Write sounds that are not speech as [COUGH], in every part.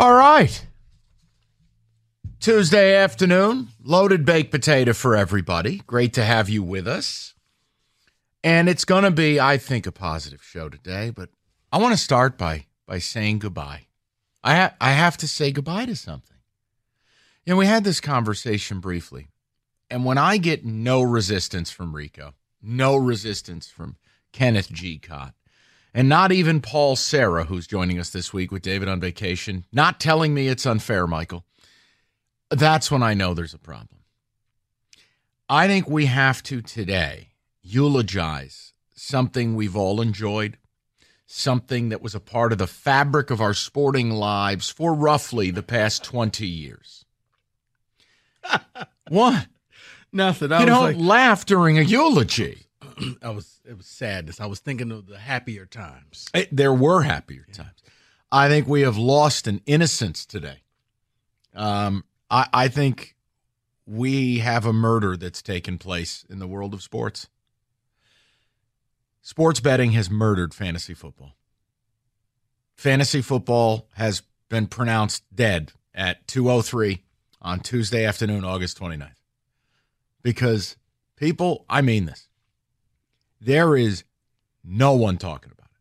All right. Tuesday afternoon, loaded baked potato for everybody. Great to have you with us. And it's going to be, I think, a positive show today, but I want to start by by saying goodbye. I ha- I have to say goodbye to something. Know, we had this conversation briefly. And when I get no resistance from Rico, no resistance from Kenneth G. Cott, and not even Paul Sarah, who's joining us this week with David on vacation, not telling me it's unfair, Michael, that's when I know there's a problem. I think we have to today eulogize something we've all enjoyed, something that was a part of the fabric of our sporting lives for roughly the past 20 years. [LAUGHS] what? Nothing. I you was don't like, laugh during a eulogy. [CLEARS THROAT] I was it was sadness. I was thinking of the happier times. It- there were happier times. I think we have lost an innocence today. Um, I, I think we have a murder that's taken place in the world of sports. Sports betting has murdered fantasy football. Fantasy football has been pronounced dead at 203 on Tuesday afternoon, August 29th. Because people, I mean this. There is no one talking about it.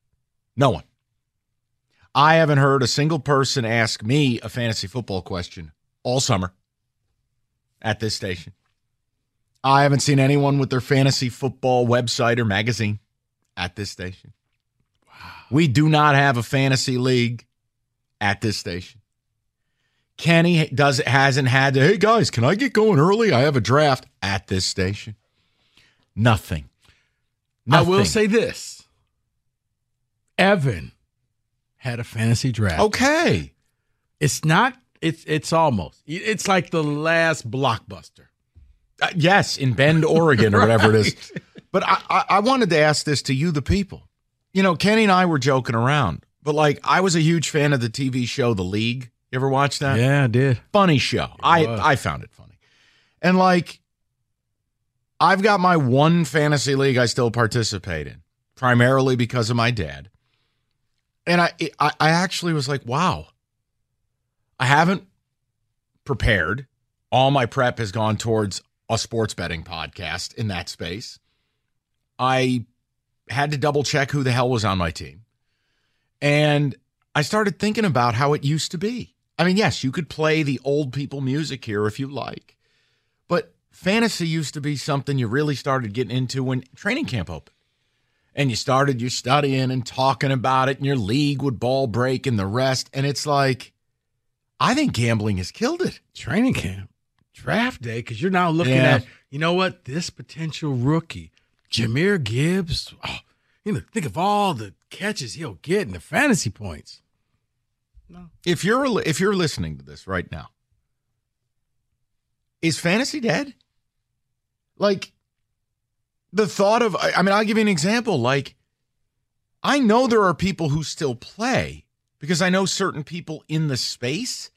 No one. I haven't heard a single person ask me a fantasy football question all summer at this station. I haven't seen anyone with their fantasy football website or magazine at this station. We do not have a fantasy league at this station. Kenny does hasn't had to, hey guys, can I get going early? I have a draft at this station. Nothing. I will say this. Evan had a fantasy draft. Okay. It's not it's it's almost. It's like the last blockbuster. Uh, yes, in Bend, [LAUGHS] Oregon, or whatever it is. But I, I, I wanted to ask this to you, the people. You know, Kenny and I were joking around, but like I was a huge fan of the TV show The League. You ever watch that? Yeah, I did. Funny show. I was. I found it funny, and like I've got my one fantasy league I still participate in, primarily because of my dad. And I I, I actually was like, wow. I haven't prepared. All my prep has gone towards a sports betting podcast in that space. I had to double check who the hell was on my team. And I started thinking about how it used to be. I mean, yes, you could play the old people music here if you like, fantasy used to be something you really started getting into when training camp opened. And you started your studying and talking about it, and your league would ball break and the rest. And it's like, I think gambling has killed it. Training camp. Draft day, because you're now looking Yeah. at, you know what, this potential rookie, Jahmyr Gibbs. Oh, you know, think of all the catches he'll get and the fantasy points. No. if you're if you're listening to this right now is fantasy dead like the thought of i mean i'll give you an example like i know there are people who still play because i know certain people in the space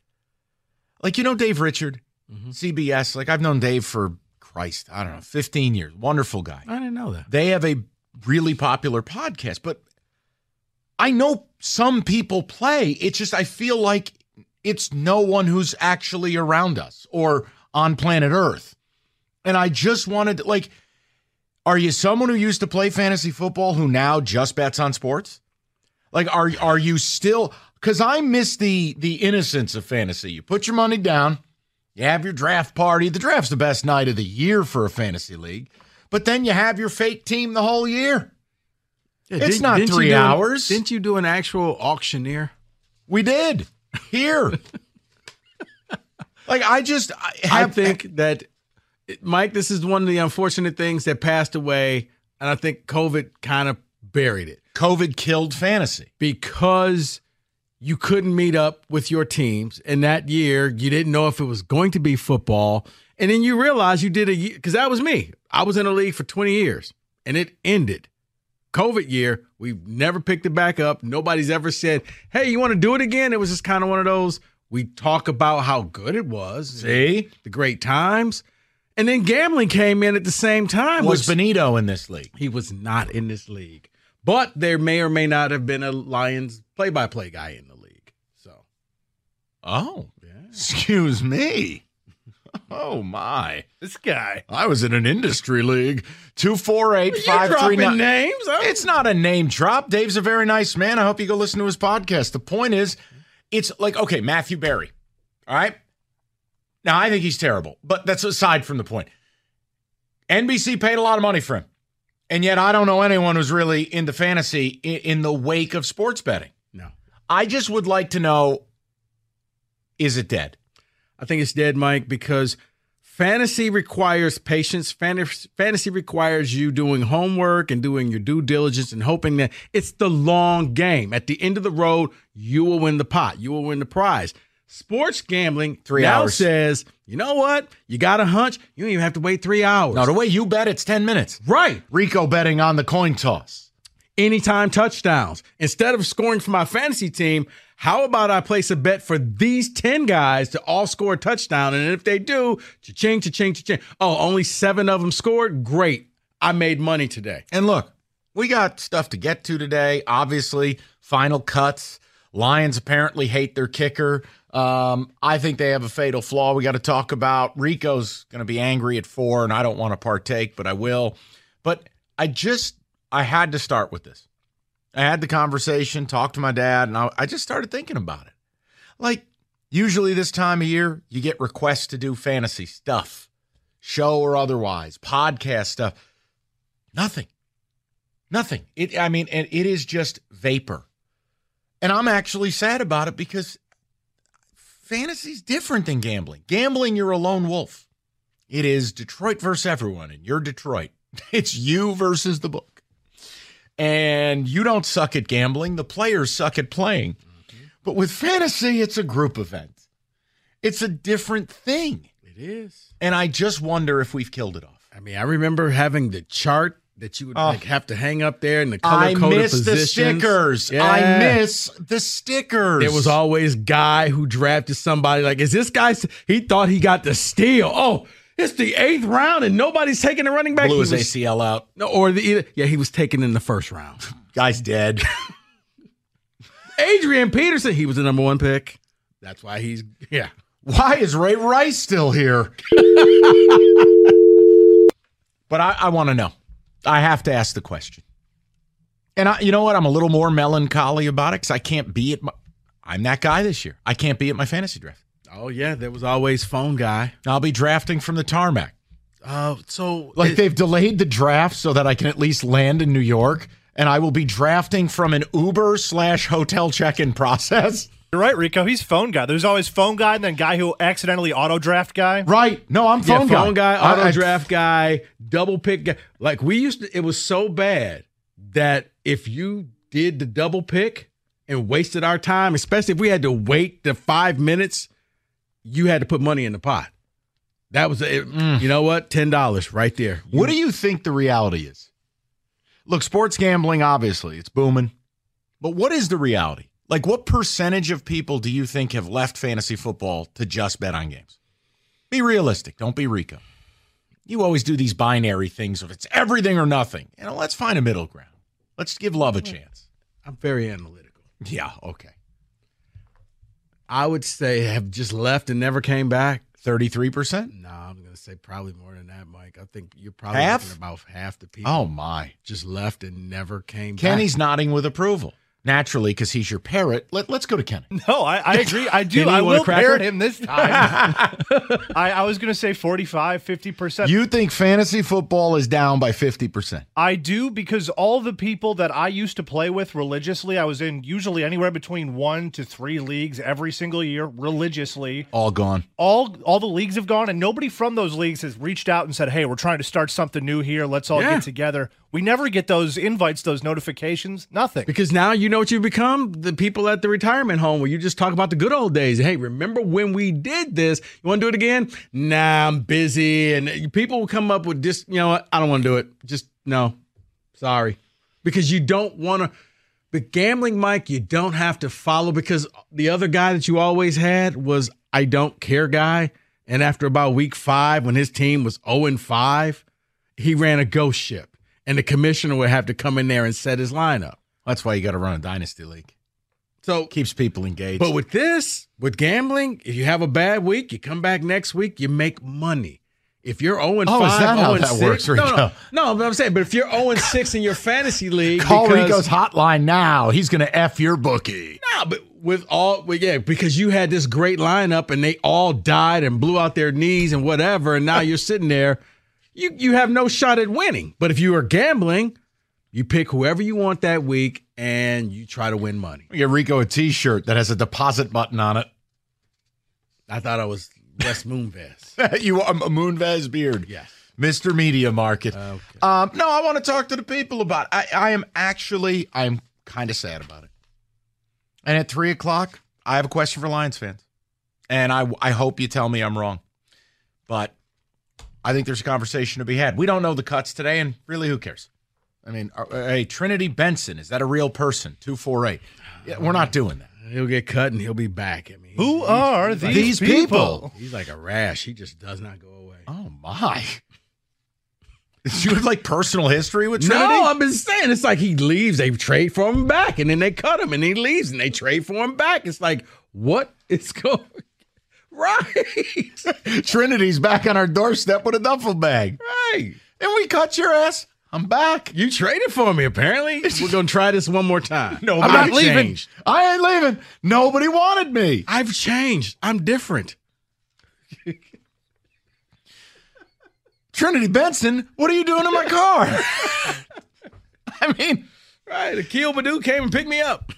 like you know dave richard mm-hmm. cbs like i've known dave for christ i don't know 15 years wonderful guy I didn't know that. they have a really popular podcast, but I know some people play. It's just I feel like it's no one who's actually around us or on planet Earth. And I just wanted to, like, are you someone who used to play fantasy football who now just bets on sports? Like, are are you still? Because I miss the the innocence of fantasy. You put your money down, you have your draft party. The draft's the best night of the year for a fantasy league. But then you have your fake team the whole year. Yeah, It's didn't- not didn't you three do- hours. Didn't you do an actual auctioneer? We did here. [LAUGHS] like I just I, I think that, Mike, this is one of the unfortunate things that passed away, and I think COVID kind of buried it COVID killed fantasy. because you couldn't meet up with your teams. And that year, you didn't know if it was going to be football. And then you realize you did a year, because that was me. I was in a league for 20 years, and it ended. COVID year, We've never picked it back up. Nobody's ever said, hey, you want to do it again? It was just kind of one of those, we talk about how good it was. See, the great times. And then gambling came in at the same time. was Benito in this league? he was not in this league. But there may or may not have been a Lions play by play guy in the league. So Oh, excuse me. [LAUGHS] Oh my! This guy. I was in an industry league. Two four eight five three dropping nine. names. I'm- It's not a name drop. Dave's a very nice man. I hope you go listen to his podcast. The point is, it's like okay, Matthew Berry. All right. Now I think he's terrible, but that's aside from the point. NBC paid a lot of money for him, and yet I don't know anyone who's really into fantasy in, the wake of sports betting. No. I just would like to know: Is it dead? I think it's dead, Mike, because fantasy requires patience. Fantasy requires you doing homework and doing your due diligence and hoping that it's the long game. At the end of the road, you will win the pot. You will win the prize. Sports gambling Three now hours. says, you know what? You got a hunch. You don't even have to wait three hours. No, the way you bet, it's ten minutes. right. Rico betting on the coin toss. anytime touchdowns. Instead of scoring for my fantasy team, how about I place a bet for these 10 guys to all score a touchdown? And if they do, cha-ching, cha-ching, cha-ching. Oh, only seven of them scored? Great. I made money today. And look, we got stuff to get to today. Obviously, final cuts. Lions apparently hate their kicker. Um, I think they have a fatal flaw we got to talk about. Rico's going to be angry at four, and I don't want to partake, but I will. But I just, I had to start with this. I had the conversation, talked to my dad, and I, I just started thinking about it. Like, usually this time of year, you get requests to do fantasy stuff, show or otherwise, podcast stuff. Nothing. Nothing. It I mean, and it is just vapor. And I'm actually sad about it because fantasy's different than gambling. Gambling, you're a lone wolf. It is Detroit versus everyone, and you're Detroit. [LAUGHS] It's you versus the book. And you don't suck at gambling, the players suck at playing. Mm-hmm. But with fantasy, it's a group event. It's a different thing. It is. And I just wonder if we've killed it off. I mean, I remember having the chart that you would Oh. like have to hang up there in the color coded I coded miss the stickers. Yeah. I miss the stickers. There was always guy who drafted somebody like, is this guy? He thought he got the steal. Oh, it's the eighth round and nobody's taking a running back. blew He his was- ACL out. No, or the either, yeah, he was taken in the first round. [LAUGHS] Guy's dead. [LAUGHS] Adrian Peterson, he was the number one pick. That's why he's yeah. Why is Ray Rice still here? [LAUGHS] but I, I want to know. I have to ask the question. And I, you know what? I'm a little more melancholy about it because I can't be at my. I'm that guy this year. I can't be at my fantasy draft. Oh yeah, there was always phone guy. I'll be drafting from the tarmac. Oh, so Like it- they've delayed the draft so that I can at least land in New York, and I will be drafting from an Uber slash hotel check-in process. [LAUGHS] You're right, Rico. He's phone guy. There's always phone guy and then guy who accidentally auto draft guy. Right? No, I'm phone yeah, phone, phone guy, auto I- draft guy, double pick guy. Like we used to, it was so bad that if you did the double pick and wasted our time, especially if we had to wait the five minutes, you had to put money in the pot. That was it. Mm. You know what? Ten dollars right there. What do you think the reality is? Look, sports gambling, obviously, it's booming. But what is the reality? Like, what percentage of people do you think have left fantasy football to just bet on games? Be realistic. Don't be Rico. You always do these binary things of it's everything or nothing. You know, let's find a middle ground. Let's give love a chance. I'm very analytical. Yeah, okay. I would say have just left and never came back. 33%? No, I'm gonna say probably more than that, Mike. I think you're probably Half? about half the people Oh, my. just left and never came Kenny's back. Kenny's nodding with approval. Naturally, because he's your parrot. Let, let's go to Kenny. [LAUGHS] No, I, I agree. I do. Kenny, I will parrot him this time. [LAUGHS] [LAUGHS] I, I was going to say 45, 50%. You think fantasy football is down by 50%? I do because all the people that I used to play with religiously, I was in usually anywhere between one to three leagues every single year religiously. All gone. All all the leagues have gone, and nobody from those leagues has reached out and said, "Hey, we're trying to start something new here. Let's all Yeah. get together." We never get those invites, those notifications. Nothing. Because now you know what you become the people at the retirement home where you just talk about the good old days. Hey, remember when we did this? You want to do it again? Nah, I'm busy. And people will come up with just, you know what? I don't want to do it. Just no. Sorry. Because you don't want to. But gambling, Mike, you don't have to follow because the other guy that you always had was I don't care guy. And after about week five, when his team was 0 and 5, he ran a ghost ship. And the commissioner would have to come in there and set his lineup. That's why you got to run a dynasty league. So Keeps people engaged. But with this, with gambling, if you have a bad week, you come back next week, you make money. If you're 0 and Oh, 5, is that how 0 and that 6, works, no, no, no, but I'm saying, but if you're 0 and 6 in your fantasy league, [LAUGHS] Call because, Rico's hotline now. He's going to F your bookie. Nah, but with all, well, yeah, because you had this great lineup and they all died and blew out their knees and whatever, and now you're sitting there, you you have no shot at winning. But if you are gambling, you pick whoever you want that week and you try to win money. We get Rico a T-shirt that has a deposit button on it. I thought I was West [LAUGHS] Moonves. [LAUGHS] you a Moonves beard. Yes. Mr. Media Market. Okay. Um, no, I want to talk to the people about. It. I, I am actually, I'm kind of sad about it. And at three o'clock, I have a question for Lions fans, and I, I hope you tell me I'm wrong, but I think there's a conversation to be had. We don't know the cuts today, and really, who cares? I mean, hey, Trinity Benson is that a real person? Two four eight. Yeah, we're not doing that. He'll get cut and he'll be back. I mean, Who he's- are he's these, These people. He's like a rash. He just does not go away. Oh my! Did you have like personal history with Trinity? No, I've been saying it's like he leaves, they trade for him back, and then they cut him, and he leaves, and they trade for him back. It's like what is [LAUGHS] going? Right, Trinity's back on our doorstep with a duffel bag. right. And we cut your ass. I'm back. You traded for me. Apparently, [LAUGHS] we're gonna try this one more time. [LAUGHS] No, I'm not leaving. changed. I ain't leaving. Nobody wanted me. I've changed. I'm different. [LAUGHS] Trinity Benson, what are you doing in my car? I mean, Right. Akil Badu came and picked me up.